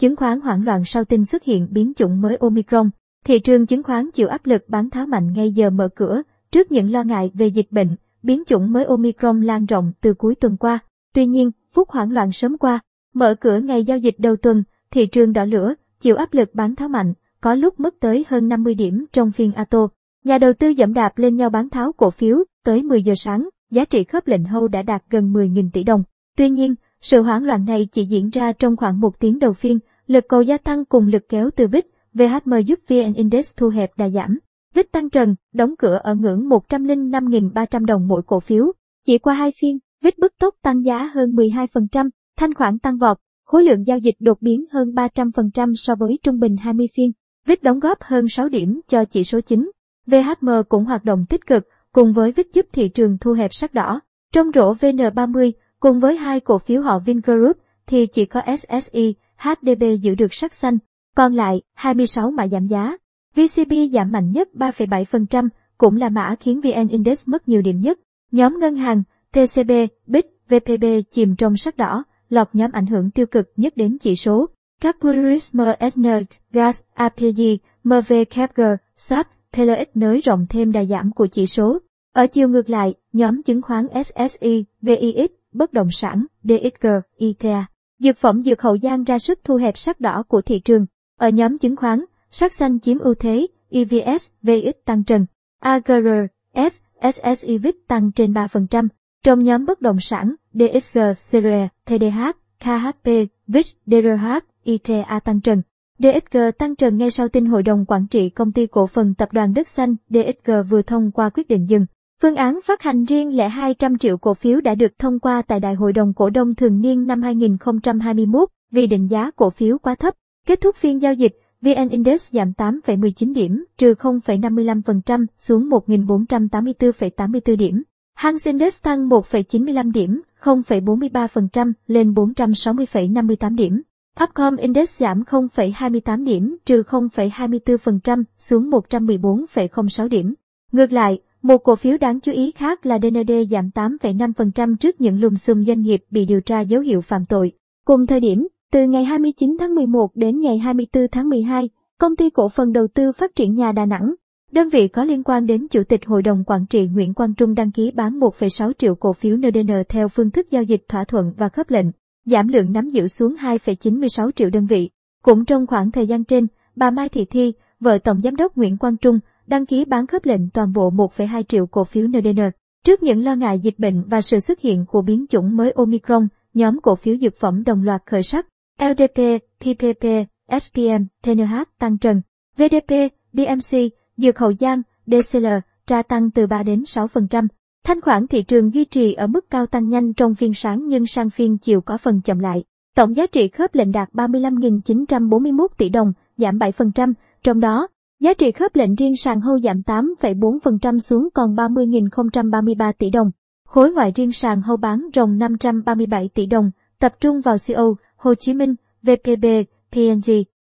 chứng khoán hoảng loạn sau tin xuất hiện biến chủng mới Omicron. Thị trường chứng khoán chịu áp lực bán tháo mạnh ngay giờ mở cửa, trước những lo ngại về dịch bệnh, biến chủng mới Omicron lan rộng từ cuối tuần qua. Tuy nhiên, phút hoảng loạn sớm qua, mở cửa ngày giao dịch đầu tuần, thị trường đỏ lửa, chịu áp lực bán tháo mạnh, có lúc mất tới hơn 50 điểm trong phiên Ato. Nhà đầu tư dẫm đạp lên nhau bán tháo cổ phiếu, tới 10 giờ sáng, giá trị khớp lệnh hâu đã đạt gần 10.000 tỷ đồng. Tuy nhiên, sự hoảng loạn này chỉ diễn ra trong khoảng một tiếng đầu phiên, lực cầu gia tăng cùng lực kéo từ VIX, VHM giúp VN Index thu hẹp đà giảm. VIX tăng trần, đóng cửa ở ngưỡng 105.300 đồng mỗi cổ phiếu. Chỉ qua hai phiên, VIX bức tốc tăng giá hơn 12%, thanh khoản tăng vọt, khối lượng giao dịch đột biến hơn 300% so với trung bình 20 phiên. VIX đóng góp hơn 6 điểm cho chỉ số chính. VHM cũng hoạt động tích cực, cùng với VIX giúp thị trường thu hẹp sắc đỏ. Trong rổ VN30, cùng với hai cổ phiếu họ Vingroup, thì chỉ có SSI, HDB giữ được sắc xanh, còn lại 26 mã giảm giá. VCB giảm mạnh nhất 3,7%, cũng là mã khiến VN Index mất nhiều điểm nhất. Nhóm ngân hàng, TCB, BIC, VPB chìm trong sắc đỏ, lọt nhóm ảnh hưởng tiêu cực nhất đến chỉ số. Các Pluralism SN, Gas, APG, MV Capg, SAP, PLX nới rộng thêm đà giảm của chỉ số. Ở chiều ngược lại, nhóm chứng khoán SSI, VIX, bất động sản, DXG, ITA, dược phẩm dược hậu giang ra sức thu hẹp sắc đỏ của thị trường. Ở nhóm chứng khoán, sắc xanh chiếm ưu thế, EVS, VX tăng trần, AGR, F, SSI tăng trên 3%. Trong nhóm bất động sản, DXG, CRE, TDH, KHP, VIX, DRH, ITA tăng trần. DXG tăng trần ngay sau tin Hội đồng Quản trị Công ty Cổ phần Tập đoàn Đất Xanh DXG vừa thông qua quyết định dừng. Phương án phát hành riêng lẻ 200 triệu cổ phiếu đã được thông qua tại Đại hội đồng Cổ đông Thường niên năm 2021 vì định giá cổ phiếu quá thấp. Kết thúc phiên giao dịch, VN Index giảm 8,19 điểm, trừ 0,55% xuống 1.484,84 điểm. Hang Index tăng 1,95 điểm, 0,43% lên 460,58 điểm. Upcom Index giảm 0,28 điểm, trừ 0,24% xuống 114,06 điểm. Ngược lại, một cổ phiếu đáng chú ý khác là DND giảm 8,5% trước những lùm xùm doanh nghiệp bị điều tra dấu hiệu phạm tội. Cùng thời điểm, từ ngày 29 tháng 11 đến ngày 24 tháng 12, công ty cổ phần đầu tư phát triển nhà Đà Nẵng, đơn vị có liên quan đến Chủ tịch Hội đồng Quản trị Nguyễn Quang Trung đăng ký bán 1,6 triệu cổ phiếu NDN theo phương thức giao dịch thỏa thuận và khớp lệnh, giảm lượng nắm giữ xuống 2,96 triệu đơn vị. Cũng trong khoảng thời gian trên, bà Mai Thị Thi, vợ Tổng Giám đốc Nguyễn Quang Trung, đăng ký bán khớp lệnh toàn bộ 1,2 triệu cổ phiếu NDN. Trước những lo ngại dịch bệnh và sự xuất hiện của biến chủng mới Omicron, nhóm cổ phiếu dược phẩm đồng loạt khởi sắc. LDP, PPP, SPM, TNH tăng trần. VDP, DMC, Dược Hậu Giang, DCL, tra tăng từ 3 đến 6%. Thanh khoản thị trường duy trì ở mức cao tăng nhanh trong phiên sáng nhưng sang phiên chiều có phần chậm lại. Tổng giá trị khớp lệnh đạt 35.941 tỷ đồng, giảm 7%, trong đó, giá trị khớp lệnh riêng sàn hâu giảm 8,4% xuống còn 30.033 tỷ đồng. Khối ngoại riêng sàn hâu bán rồng 537 tỷ đồng, tập trung vào CO, Hồ Chí Minh, VPB, PNG.